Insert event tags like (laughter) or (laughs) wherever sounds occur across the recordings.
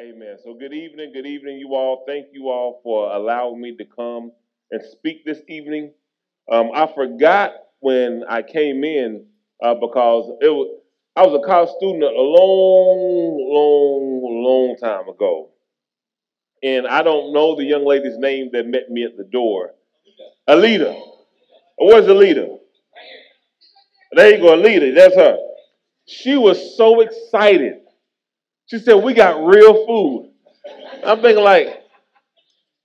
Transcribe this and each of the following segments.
Amen. So, good evening, good evening, you all. Thank you all for allowing me to come and speak this evening. Um, I forgot when I came in uh, because it was I was a college student a long, long, long time ago, and I don't know the young lady's name that met me at the door. Alita. Where's Alita? There you go, Alita. That's her. She was so excited she said, We got real food. I'm thinking, like,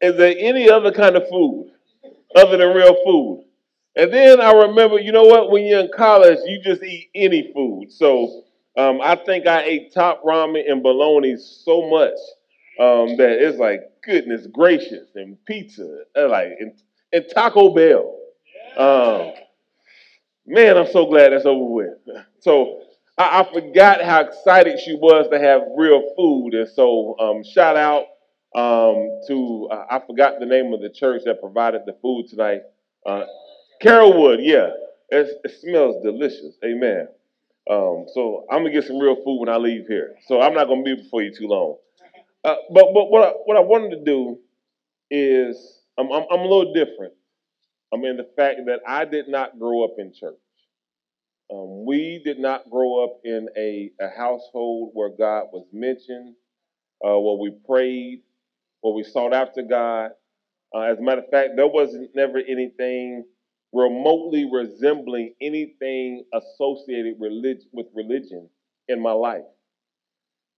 is there any other kind of food other than real food? And then I remember, you know what? When you're in college, you just eat any food. So um, I think I ate top ramen and bologna so much um, that it's like, goodness gracious, and pizza, uh, like, and, and Taco Bell. Um, man, I'm so glad that's over with. (laughs) So I, I, forgot how excited she was to have real food. And so, um, shout out um, to, uh, I forgot the name of the church that provided the food tonight. Uh, Carolwood, yeah. It, it, smells delicious. Amen. Um, so I'm gonna get some real food when I leave here. So I'm not gonna be before you too long. Uh, but but what I, what I wanted to do is I'm, I'm, I'm a little different. I mean the fact that I did not grow up in church. Um, we did not grow up in a, a household where God was mentioned, uh, where we prayed, where we sought after God. Uh, as a matter of fact, there wasn't never anything remotely resembling anything associated relig- with religion in my life.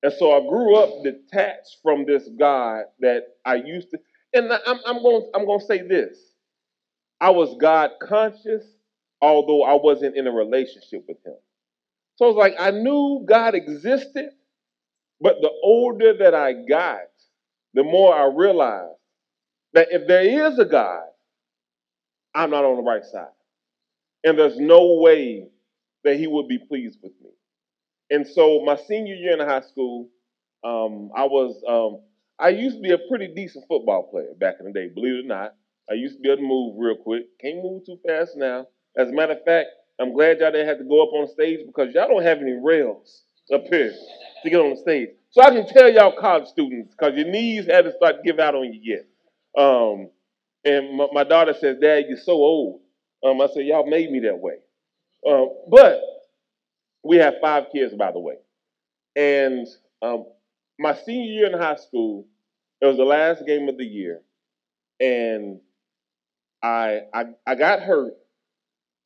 And so I grew up detached from this God that I used to, and I'm, I'm going I'm going to say this. I was God conscious although I wasn't in a relationship with him. So it's like I knew God existed, but the older that I got, the more I realized that if there is a God, I'm not on the right side. And there's no way that he would be pleased with me. And so my senior year in high school, um, I was um, I used to be a pretty decent football player back in the day, believe it or not. I used to be able to move real quick. Can't move too fast now. As a matter of fact, I'm glad y'all didn't have to go up on stage because y'all don't have any rails up here to get on the stage. So I can tell y'all college students because your knees had to start to give out on you yet. Um, and my, my, daughter says, Dad, you're so old. Um, I said, Y'all made me that way. Um, but we have five kids, by the way. And um, my senior year in high school, it was the last game of the year. And I, I, I got hurt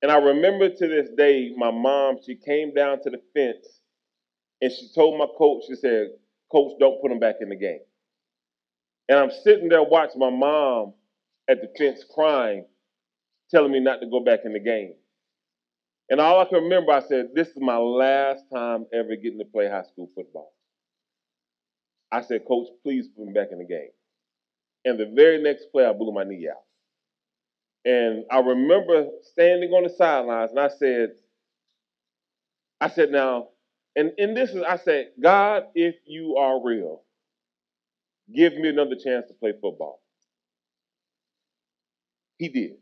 and I remember to this day, my mom, she came down to the fence and she told my coach, she said, Coach, don't put him back in the game. And I'm sitting there watching my mom at the fence crying, telling me not to go back in the game. And all I can remember, I said, This is my last time ever getting to play high school football. I said, Coach, please put me back in the game. And the very next play, I blew my knee out. And I remember standing on the sidelines and I said, I said, now, and, and this is, I said, God, if you are real, give me another chance to play football. He did.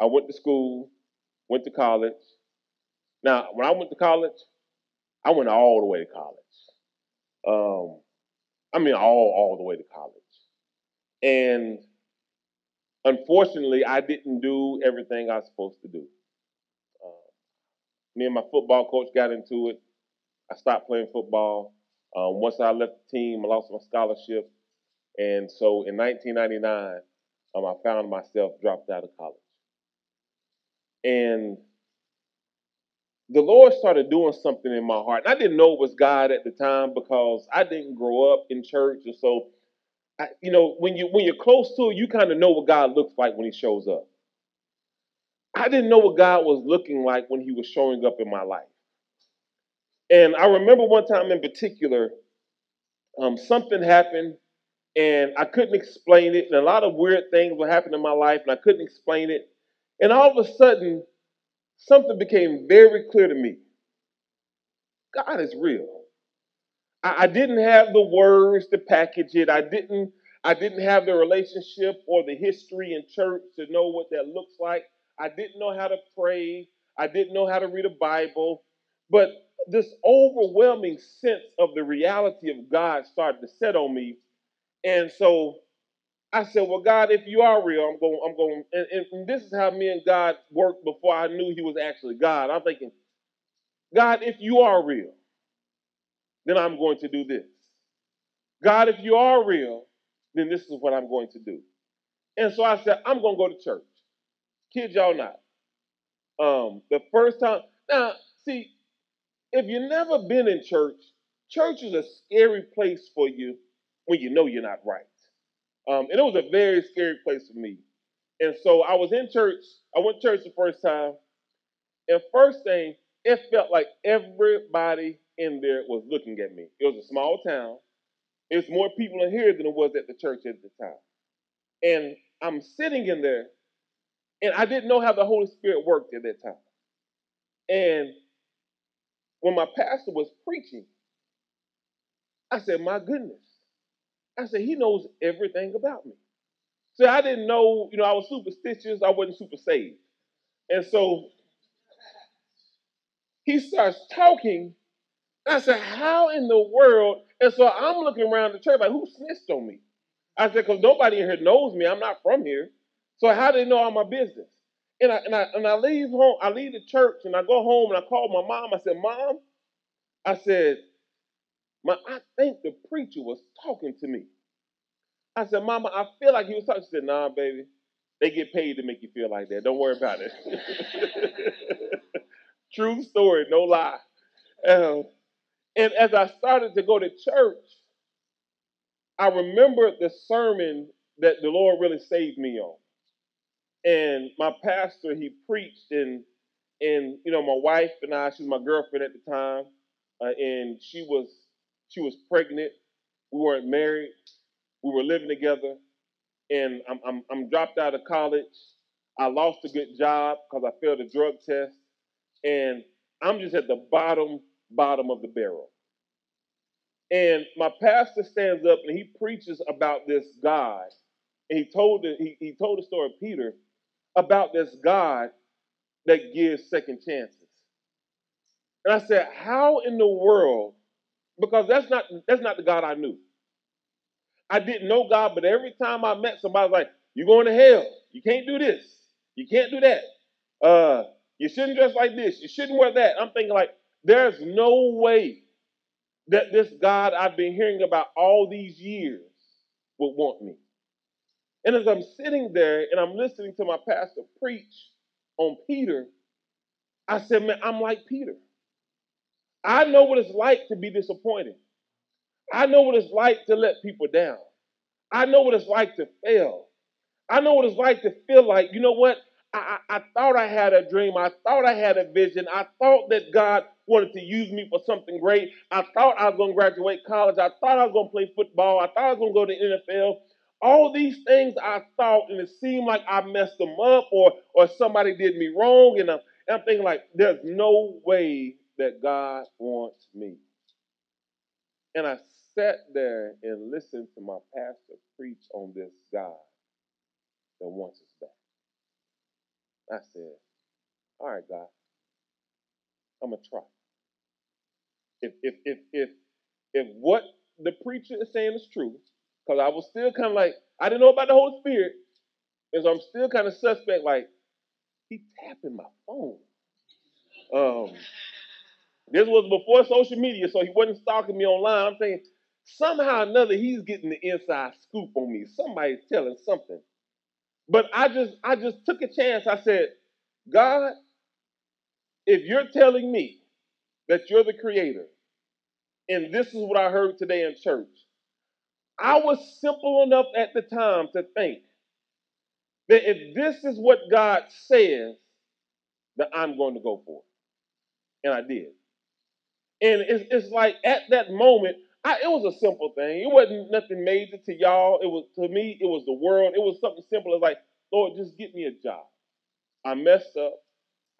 I went to school, went to college. Now, when I went to college, I went all the way to college. Um, I mean, all all the way to college. And Unfortunately, I didn't do everything I was supposed to do. Uh, me and my football coach got into it. I stopped playing football. Um, once I left the team, I lost my scholarship. And so in 1999, um, I found myself dropped out of college. And the Lord started doing something in my heart. And I didn't know it was God at the time because I didn't grow up in church. And so you know, when you when you're close to it, you kind of know what God looks like when He shows up. I didn't know what God was looking like when He was showing up in my life. And I remember one time in particular, um, something happened, and I couldn't explain it, and a lot of weird things were happening in my life, and I couldn't explain it. And all of a sudden, something became very clear to me. God is real. I, I didn't have the words to package it. I didn't I didn't have the relationship or the history in church to know what that looks like. I didn't know how to pray. I didn't know how to read a Bible. But this overwhelming sense of the reality of God started to set on me. And so I said, Well, God, if you are real, I'm going, I'm going, and, and, and this is how me and God worked before I knew he was actually God. I'm thinking, God, if you are real, then I'm going to do this. God, if you are real, then this is what I'm going to do. And so I said, I'm going to go to church. Kid y'all not. Um, the first time, now, see, if you've never been in church, church is a scary place for you when you know you're not right. Um, and it was a very scary place for me. And so I was in church. I went to church the first time. And first thing, it felt like everybody in there was looking at me. It was a small town. There's more people in here than it was at the church at the time. And I'm sitting in there, and I didn't know how the Holy Spirit worked at that time. And when my pastor was preaching, I said, My goodness. I said, He knows everything about me. So I didn't know, you know, I was superstitious, I wasn't super saved. And so he starts talking. I said, How in the world? And so I'm looking around the church like, Who snitched on me? I said, Because nobody in here knows me. I'm not from here. So how do they know all my business? And I, and I and I leave home, I leave the church and I go home and I call my mom. I said, Mom, I said, my, I think the preacher was talking to me. I said, Mama, I feel like he was talking. She said, Nah, baby. They get paid to make you feel like that. Don't worry about it. (laughs) True story, no lie. Um, and as I started to go to church, I remembered the sermon that the Lord really saved me on. And my pastor, he preached, and and you know, my wife and I, she was my girlfriend at the time, uh, and she was she was pregnant. We weren't married. We were living together, and I'm I'm, I'm dropped out of college. I lost a good job because I failed a drug test, and I'm just at the bottom bottom of the barrel. And my pastor stands up and he preaches about this God. And he told the, he, he told the story of Peter about this God that gives second chances. And I said, How in the world? Because that's not that's not the God I knew. I didn't know God, but every time I met somebody, I was like, You're going to hell. You can't do this. You can't do that. Uh, you shouldn't dress like this. You shouldn't wear that. I'm thinking like, there's no way that this God I've been hearing about all these years would want me. And as I'm sitting there and I'm listening to my pastor preach on Peter, I said, man, I'm like Peter. I know what it's like to be disappointed. I know what it's like to let people down. I know what it's like to fail. I know what it's like to feel like, you know what? I, I, I, thought I had a dream. I thought I had a vision. I thought that God wanted to use me for something great. I thought I was going to graduate college. I thought I was going to play football. I thought I was going to go to the NFL. All these things I thought, and it seemed like I messed them up or, or somebody did me wrong. And I'm, and I'm thinking, like, there's no way that God wants me. And I sat there and listened to my pastor preach on this God that wants us back. I said, all right, God, I'm gonna try. If if if if if what the preacher is saying is true, because I was still kind of like, I didn't know about the Holy Spirit, and so I'm still kind of suspect, like, he tapping my phone. Um, this was before social media, so he wasn't stalking me online. I'm saying somehow or another he's getting the inside scoop on me. Somebody's telling something. But I just I just took a chance. I said, God, if you're telling me that you're the creator, and this is what I heard today in church, I was simple enough at the time to think that if this is what God says, that I'm going to go for it. And I did. And it's, it's like at that moment, I, it was a simple thing. It wasn't nothing major to y'all. It was to me, it was the world. It was something simple as like, Lord, just get me a job. I messed up.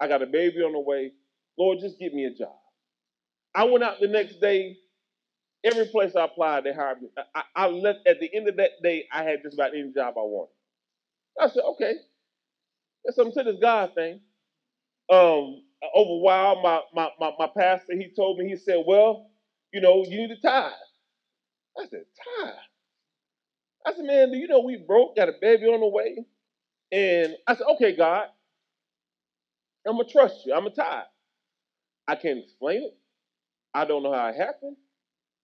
I got a baby on the way. Lord, just get me a job. I went out the next day. Every place I applied, they hired me. I, I left at the end of that day. I had just about any job I wanted. I said, okay, something to this God thing. Um, over a while, my, my, my, my pastor, he told me, he said, well, you know, you need to tithe. I said, tithe? I said, man, do you know we broke, got a baby on the way? And I said, okay, God, I'm to trust you. I'm tithe. I can't explain it. I don't know how it happened.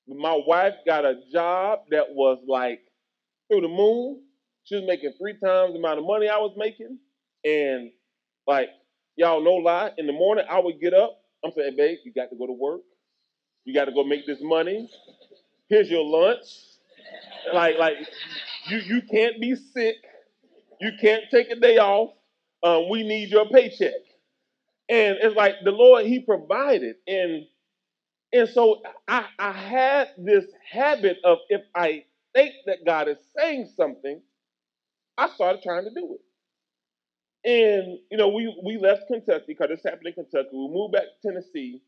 My wife got a job that was like through the moon. She was making three times the amount of money I was making. And like, y'all no lie, in the morning I would get up. I'm saying, babe, you got to go to work. You got to go make this money. Here's your lunch. Like, like you you can't be sick. You can't take a day off. Um, we need your paycheck. And it's like the Lord, He provided. And and so I, I had this habit of if I think that God is saying something, I started trying to do it. And you know, we we left Kentucky because this happened in Kentucky. We moved back to Tennessee,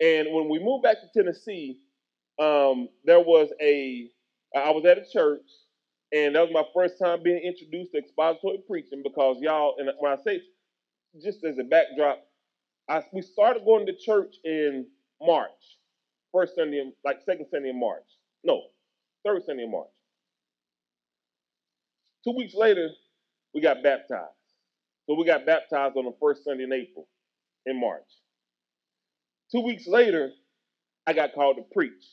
and when we moved back to Tennessee, um, there was a I was at a church, and that was my first time being introduced to expository preaching because y'all, and when I say just as a backdrop, I, we started going to church in March, first Sunday, in, like second Sunday in March. No, third Sunday in March. Two weeks later, we got baptized. So we got baptized on the first Sunday in April, in March. Two weeks later, I got called to preach.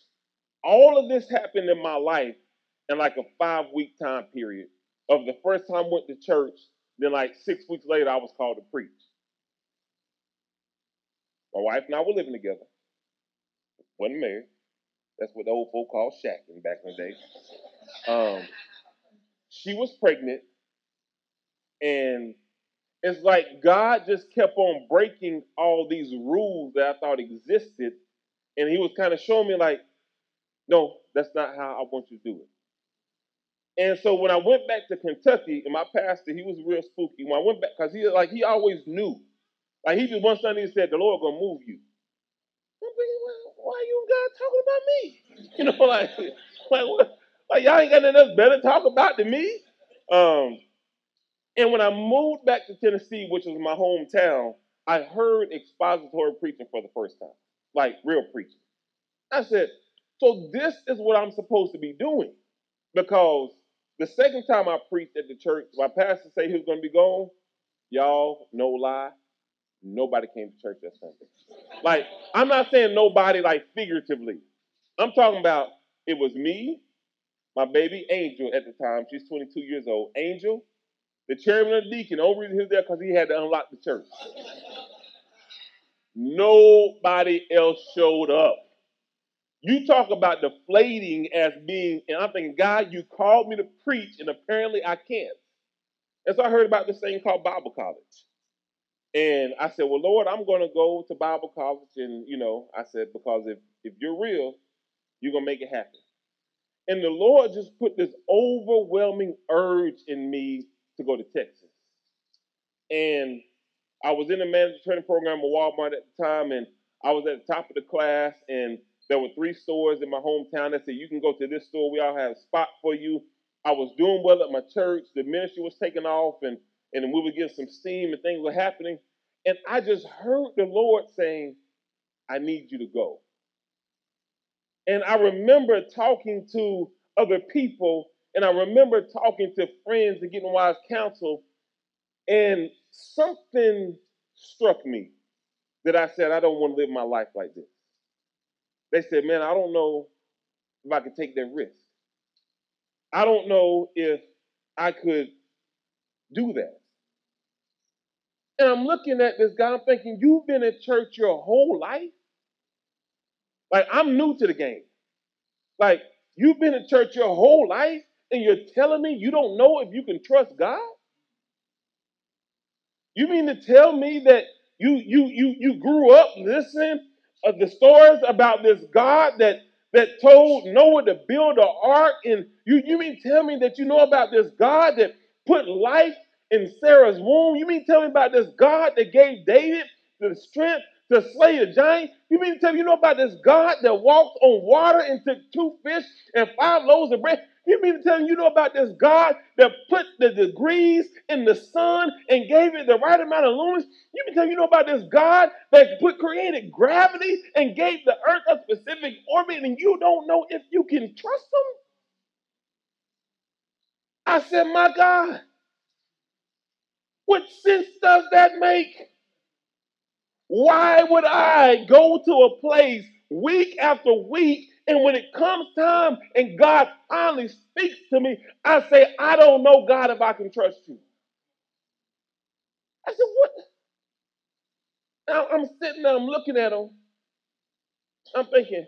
All of this happened in my life in like a five week time period. Of the first time I went to church, then like six weeks later, I was called to preach. My wife and I were living together. Wasn't married. That's what the old folk called shacking back in the day. Um, she was pregnant, and it's like God just kept on breaking all these rules that I thought existed, and He was kind of showing me like, no, that's not how I want you to do it. And so when I went back to Kentucky, and my pastor, he was real spooky. When I went back, because he like he always knew. Like he just one Sunday he said, the Lord gonna move you. I'm thinking, well, why you God talking about me? (laughs) You know, like, like, what? like y'all ain't got nothing else better to talk about than me. Um, and when I moved back to Tennessee, which was my hometown, I heard expository preaching for the first time, like real preaching. I said, so this is what I'm supposed to be doing. Because the second time I preached at the church, my pastor said he was going to be gone. Y'all, no lie, nobody came to church that Sunday. Like, I'm not saying nobody like figuratively. I'm talking about it was me, my baby Angel at the time. She's 22 years old. Angel, the chairman of the deacon. Only reason he was there because he had to unlock the church. Nobody else showed up. You talk about deflating as being, and I'm thinking, God, you called me to preach, and apparently I can't. And so I heard about this thing called Bible college. And I said, Well, Lord, I'm going to go to Bible college. And, you know, I said, Because if, if you're real, you're going to make it happen. And the Lord just put this overwhelming urge in me to go to Texas. And I was in the manager training program at Walmart at the time, and I was at the top of the class, and there were three stores in my hometown that said, You can go to this store, we all have a spot for you. I was doing well at my church, the ministry was taking off, and, and we were getting some steam, and things were happening. And I just heard the Lord saying, I need you to go. And I remember talking to other people, and I remember talking to friends and getting wise counsel, and something struck me that I said, I don't want to live my life like this. They said, Man, I don't know if I could take that risk. I don't know if I could do that. And I'm looking at this guy, I'm thinking, You've been in church your whole life? Like, I'm new to the game. Like, you've been in church your whole life, and you're telling me you don't know if you can trust God? You mean to tell me that you you you you grew up listening of the stories about this God that that told Noah to build an ark, and you you mean tell me that you know about this God that put life in Sarah's womb? You mean tell me about this God that gave David the strength to slay a giant? You mean to tell me you know about this God that walked on water and took two fish and five loaves of bread? You mean to tell me you know about this God that put the degrees in the sun and gave it the right amount of lumens? You mean to tell me you know about this God that put created gravity and gave the earth a specific orbit and you don't know if you can trust him? I said, my God, what sense does that make? Why would I go to a place week after week and when it comes time and God finally speaks to me, I say, I don't know, God, if I can trust you. I said, what? Now I'm sitting there, I'm looking at him. I'm thinking,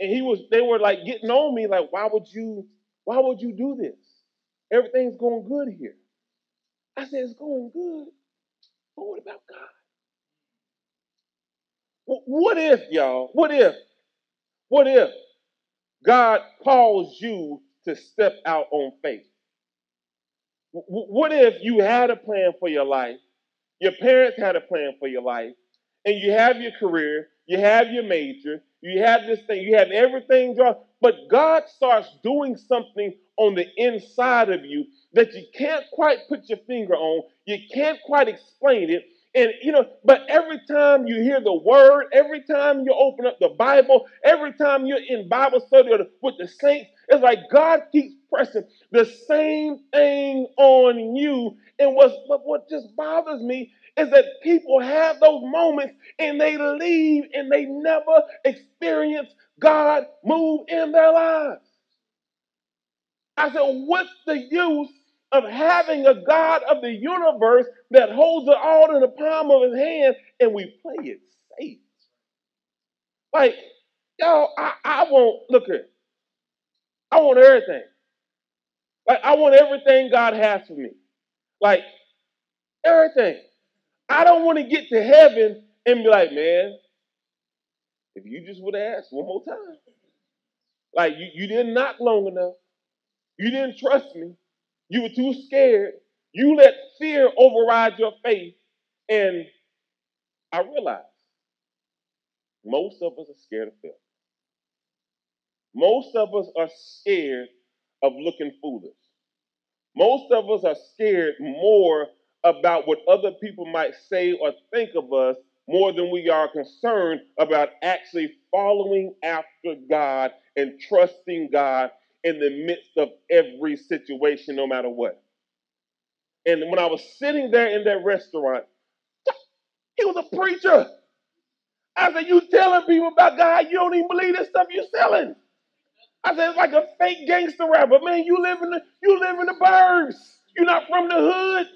and he was, they were like getting on me, like, why would you, why would you do this? Everything's going good here. I said, it's going good. But what about God? What if, y'all? What if? What if God calls you to step out on faith? What if you had a plan for your life? Your parents had a plan for your life, and you have your career, you have your major, you have this thing, you have everything drawn, but God starts doing something on the inside of you that you can't quite put your finger on, you can't quite explain it, and you know, but every time you hear the word, every time you open up the Bible, every time you're in Bible study with the saints, it's like God keeps pressing the same thing on you. And what's, what just bothers me is that people have those moments and they leave and they never experience God move in their lives. I said, what's the use of having a God of the universe that holds it all in the palm of his hand and we play it safe. Like, y'all, I, I want, look at I want everything. Like, I want everything God has for me. Like, everything. I don't want to get to heaven and be like, man, if you just would have asked one more time. Like, you, you didn't knock long enough. You didn't trust me. You were too scared. You let fear override your faith. And I realized most of us are scared of failure. Most of us are scared of looking foolish. Most of us are scared more about what other people might say or think of us more than we are concerned about actually following after God and trusting God in the midst of every situation, no matter what. And when I was sitting there in that restaurant, (laughs) he was a preacher. I said, You telling people about God, you don't even believe this stuff you're selling. I said, it's like a fake gangster rapper. Man, you live in the you live in the burbs. You're not from the hood.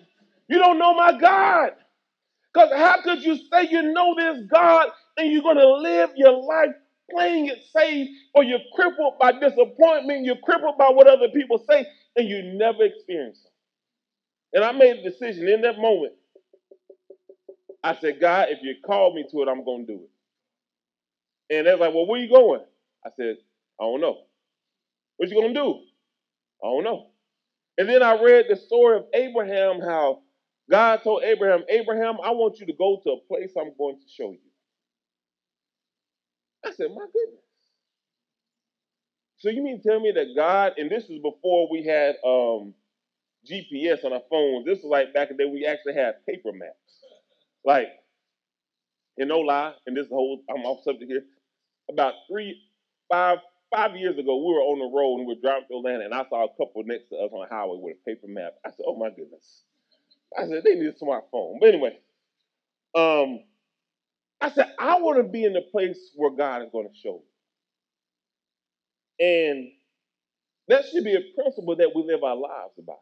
You don't know my God. Because how could you say you know this God and you're going to live your life playing it safe or you're crippled by disappointment, you're crippled by what other people say, and you never experience it. And I made a decision in that moment. I said, God, if you call me to it, I'm going to do it. And they're like, well, where are you going? I said, I don't know. What you going to do? I don't know. And then I read the story of Abraham, how God told Abraham, Abraham, I want you to go to a place I'm going to show you. I said, my goodness. So you mean tell me that God, and this is before we had um, GPS on our phones. This is like back in the day we actually had paper maps. Like, and no lie, and this whole I'm off subject here. About three, five, five years ago, we were on the road and we were driving through Atlanta, and I saw a couple next to us on the highway with a paper map. I said, "Oh my goodness!" I said, "They need a smartphone." But anyway, um, I said, I want to be in the place where God is going to show me. And that should be a principle that we live our lives by.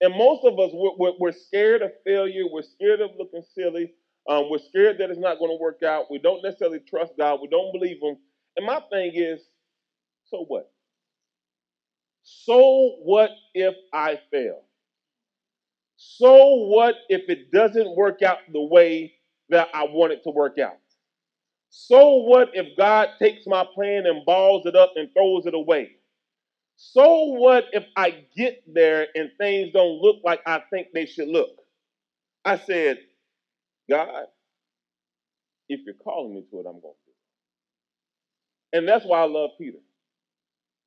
And most of us, we're, we're, scared of failure. We're scared of looking silly. Um, we're scared that it's not going to work out. We don't necessarily trust God. We don't believe Him. And my thing is, so what? So what if I fail? So what if it doesn't work out the way that I want it to work out. So what if God takes my plan and balls it up and throws it away? So what if I get there and things don't look like I think they should look? I said, God, if you're calling me to it, I'm going to do it. And that's why I love Peter.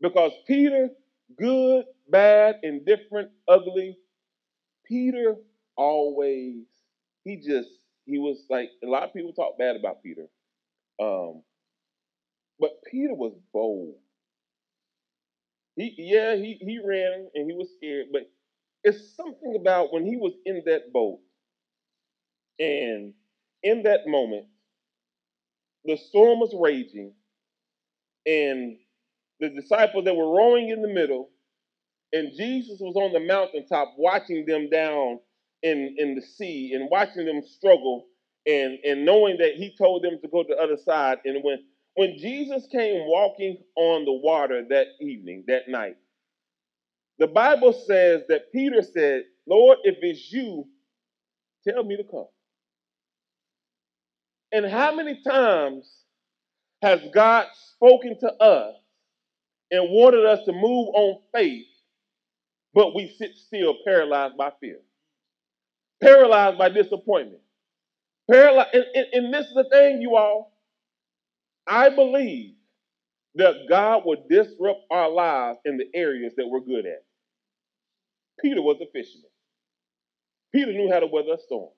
Because Peter, good, bad, indifferent, ugly, Peter always, he just, he was like, a lot of people talk bad about Peter. Um, but Peter was bold. He, yeah, he, he ran and he was scared, but it's something about when he was in that boat and in that moment, the storm was raging and the disciples that were rowing in the middle, and Jesus was on the mountaintop watching them down in, in the sea and watching them struggle and, and knowing that he told them to go to the other side. And when, when Jesus came walking on the water that evening, that night, the Bible says that Peter said, Lord, if it's you, tell me to come. And how many times has God spoken to us and wanted us to move on faith, but we sit still paralyzed by fear, paralyzed by disappointment? Paralyzed. And, and, and this is the thing, you all. I believe that God will disrupt our lives in the areas that we're good at. Peter was a fisherman. Peter knew how to weather a storm.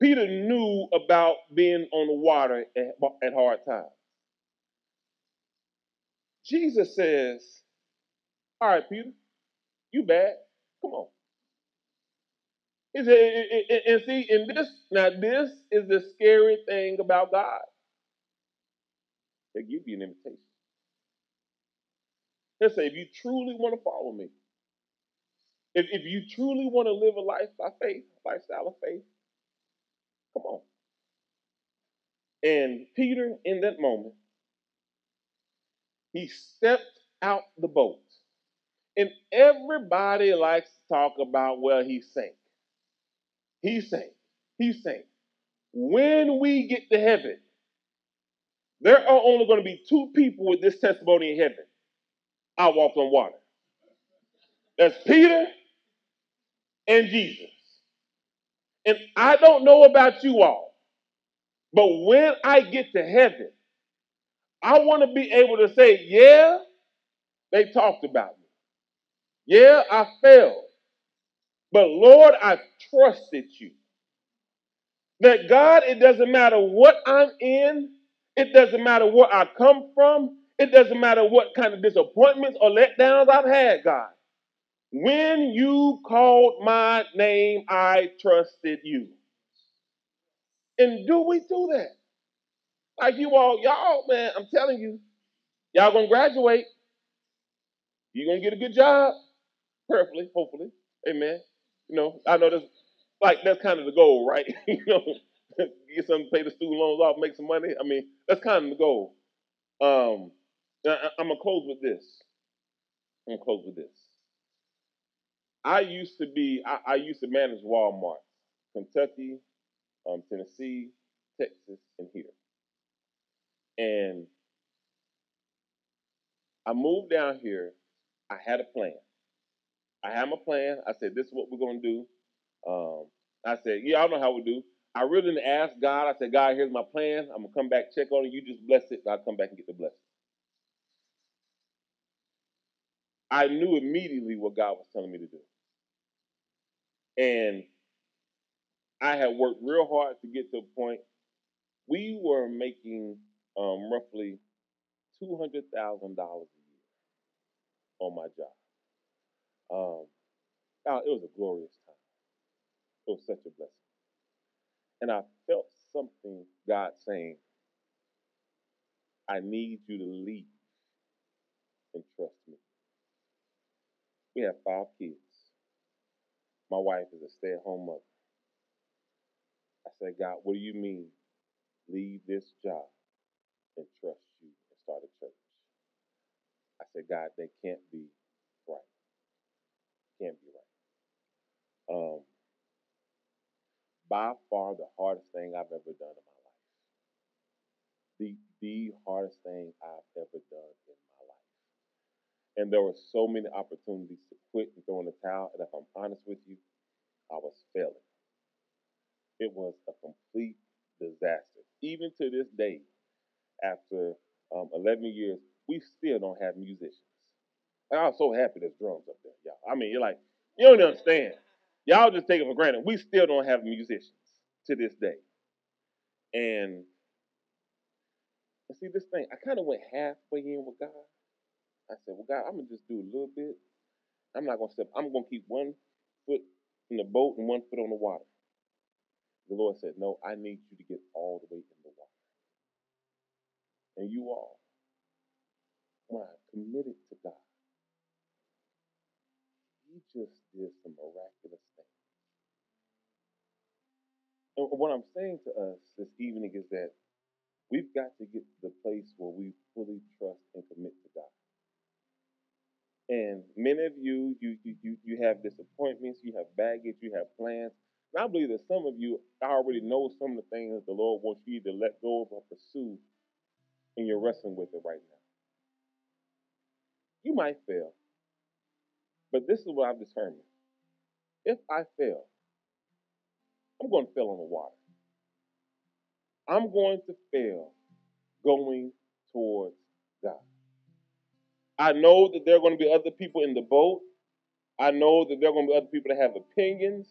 Peter knew about being on the water at, at hard times. Jesus says, All right, Peter, you bad. Come on. He said, and see, in this, now this is the scary thing about God. They give you an invitation. They say, if you truly want to follow me, if, if you truly want to live a life by faith, lifestyle of faith, come on. And Peter, in that moment, he stepped out the boat. And everybody likes to talk about, well, he sank. He saying, He's saying, When we get to heaven, there are only going to be two people with this testimony in heaven. I walked on water. That's Peter and Jesus. And I don't know about you all, but when I get to heaven, I want to be able to say, yeah, they talked about me. Yeah, I failed. But Lord, I trusted you. That God, it doesn't matter what I'm in, it doesn't matter where I come from, it doesn't matter what kind of disappointments or letdowns I've had, God. When you called my name, I trusted you. And do we do that? Like you all, y'all, man, I'm telling you, y'all gonna graduate. You're gonna get a good job, prayerfully, hopefully. Amen. You know, I know that's like that's kind of the goal, right? (laughs) you know, get some pay the student loans off, make some money. I mean, that's kind of the goal. Um, I, I'm gonna close with this. I'm gonna close with this. I used to be, I, I used to manage Walmart, Kentucky, um, Tennessee, Texas, and here. And I moved down here. I had a plan. I had my plan. I said, this is what we're going to do. Um, I said, yeah, I know how we do. I really didn't ask God. I said, God, here's my plan. I'm going to come back, check on it. You just bless it. I'll come back and get the blessing. I knew immediately what God was telling me to do. And I had worked real hard to get to a point. We were making um, roughly two hundred thousand dollars a year on my job. Um, it was a glorious time. It was such a blessing, and I felt something God saying, "I need you to leave and trust me." We have five kids. My wife is a stay-at-home mother. I said, God, what do you mean? Leave this job and trust you and start a church. I said, God, they can't be. Can't be right. Um, by far the hardest thing I've ever done in my life. The the hardest thing I've ever done in my life. And there were so many opportunities to quit and throw in the towel. And if I'm honest with you, I was failing. It was a complete disaster. Even to this day, after um, 11 years, we still don't have musicians. And I'm so happy there's drums up there, y'all. I mean, you're like, you don't understand. Y'all just take it for granted. We still don't have musicians to this day. And, see, this thing, I kind of went halfway in with God. I said, well, God, I'm to just do a little bit. I'm not to step, I'm to keep one foot in the boat and one foot on the water. The Lord said, no, I need you to get all the way in the water. And you all, when I committed to God, just did some miraculous things. And what I'm saying to us this evening is that we've got to get to the place where we fully trust and commit to God. And many of you, you, you, you have disappointments, you have baggage, you have plans. And I believe that some of you already know some of the things the Lord wants you to let go of or pursue, and you're wrestling with it right now. You might fail, but this is what I've determined. If I fail, I'm going to fail on the water. I'm going to fail going towards God. I know that there are going to be other people in the boat. I know that there are going to be other people that have opinions.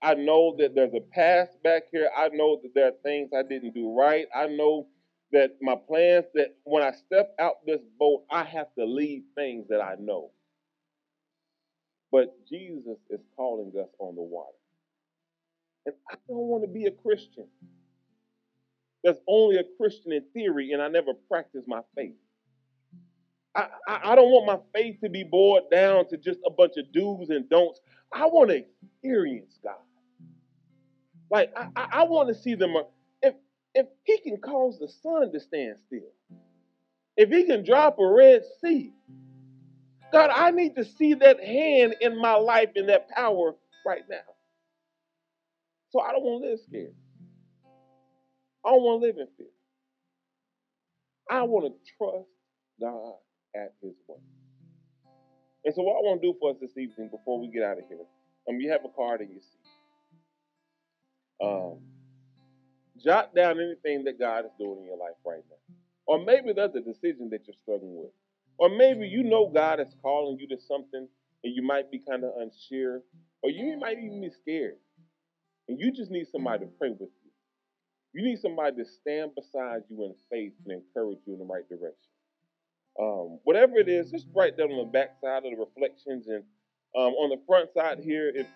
I know that there's a past back here. I know that there are things I didn't do right. I know that my plans that when I step out this boat, I have to leave things that I know. But Jesus is calling us on the water. And I don't want to be a Christian that's only a Christian in theory and I never practice my faith. I, I, I don't want my faith to be boiled down to just a bunch of do's and don'ts. I want to experience God. Like I, I, I want to see them. If if He can cause the sun to stand still, if He can drop a red sea, God, I need to see that hand in my life and that power right now. So I don't want to live scared. I don't want to live in fear. I want to trust God at His word. And so, what I want to do for us this evening before we get out of here, um, you have a card in your seat. Um, jot down anything that God is doing in your life right now. Or maybe there's a decision that you're struggling with. Or maybe you know God is calling you to something and you might be kind of unsure. Or you might even be scared. And you just need somebody to pray with you. You need somebody to stand beside you in faith and encourage you in the right direction. Um, whatever it is, just write down on the back side of the reflections and um, on the front side here. If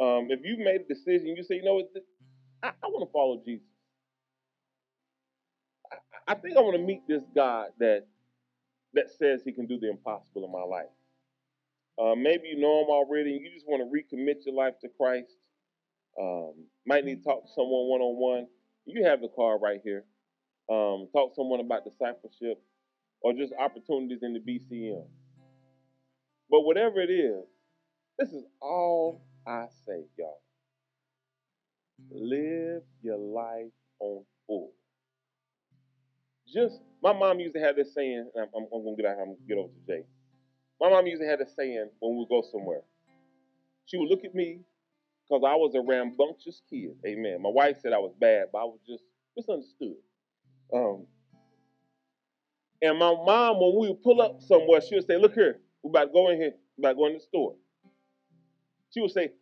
um, if you've made a decision, you say, you know, I, I want to follow Jesus. I, I think I want to meet this God that that says He can do the impossible in my life. Uh, maybe you know Him already, and you just want to recommit your life to Christ. Um, might need to talk to someone one on one. You have the card right here. Um, talk to someone about discipleship or just opportunities in the BCM. But whatever it is, this is all I say, y'all. Live your life on full. Just my mom used to have this saying, I'm, I'm, I'm, gonna get out get over to Jay. My mom used to have this saying when we would go somewhere. She would look at me because I was a rambunctious kid. Amen. My wife said I was bad, but I was just misunderstood. Um, and my mom, when we would pull up somewhere, she would say, Look here, we're about to go in here, we're about to go in the store. She would say,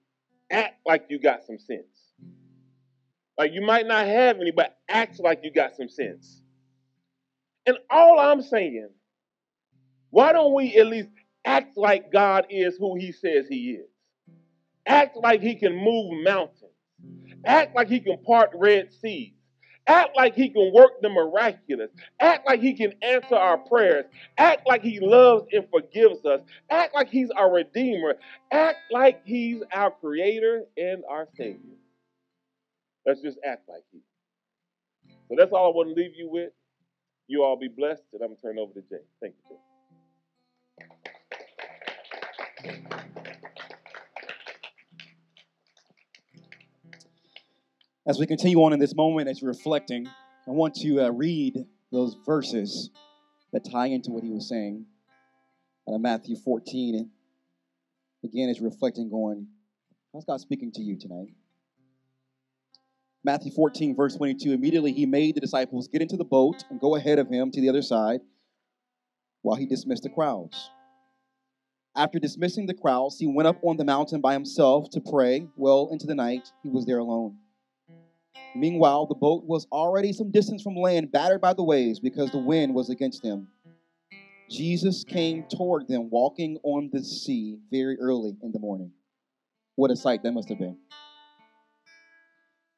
Act like you got some sense. Like you might not have any, but act like you got some sense. And all I'm saying, why don't we at least act like God is who He says He is? Act like He can move mountains. Act like He can part red seas. Act like he can work the miraculous. Act like he can answer our prayers. Act like he loves and forgives us. Act like he's our redeemer. Act like he's our creator and our savior. Let's just act like he. So that's all I want to leave you with. You all be blessed, and I'm going to turn over to Jay. Thank you, Jay. As we continue on in this moment, as you're reflecting, I want to uh, read those verses that tie into what he was saying out of Matthew 14. And again, as reflecting, going, how's God speaking to you tonight? Matthew 14, verse 22. Immediately he made the disciples get into the boat and go ahead of him to the other side while he dismissed the crowds. After dismissing the crowds, he went up on the mountain by himself to pray. Well into the night, he was there alone. Meanwhile, the boat was already some distance from land, battered by the waves because the wind was against them. Jesus came toward them walking on the sea very early in the morning. What a sight that must have been.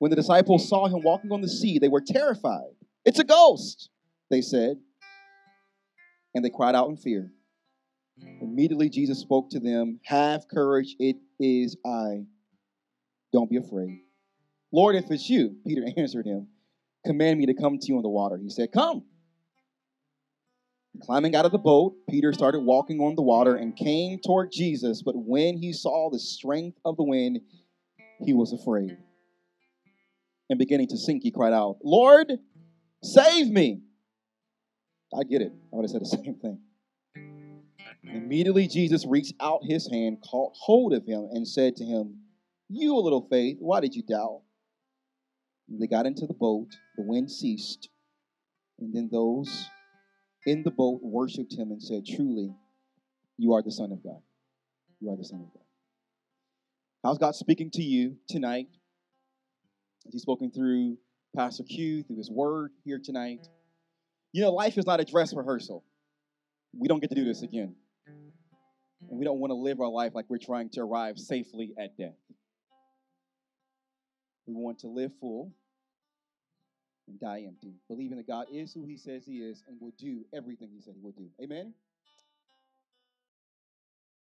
When the disciples saw him walking on the sea, they were terrified. It's a ghost, they said. And they cried out in fear. Immediately Jesus spoke to them Have courage, it is I. Don't be afraid. Lord, if it's you, (laughs) Peter answered him, command me to come to you on the water. He said, Come. Climbing out of the boat, Peter started walking on the water and came toward Jesus. But when he saw the strength of the wind, he was afraid and beginning to sink, he cried out, Lord, save me. I get it. I would have said the (laughs) same thing. Immediately, Jesus reached out his hand, caught hold of him, and said to him, You, a little faith, why did you doubt? And they got into the boat, the wind ceased, and then those in the boat worshiped him and said, Truly, you are the Son of God. You are the Son of God. How's God speaking to you tonight? He's spoken through Pastor Q, through his word here tonight. You know, life is not a dress rehearsal. We don't get to do this again. And we don't want to live our life like we're trying to arrive safely at death. We want to live full and die empty, believing that God is who he says he is and will do everything he said he would do. Amen?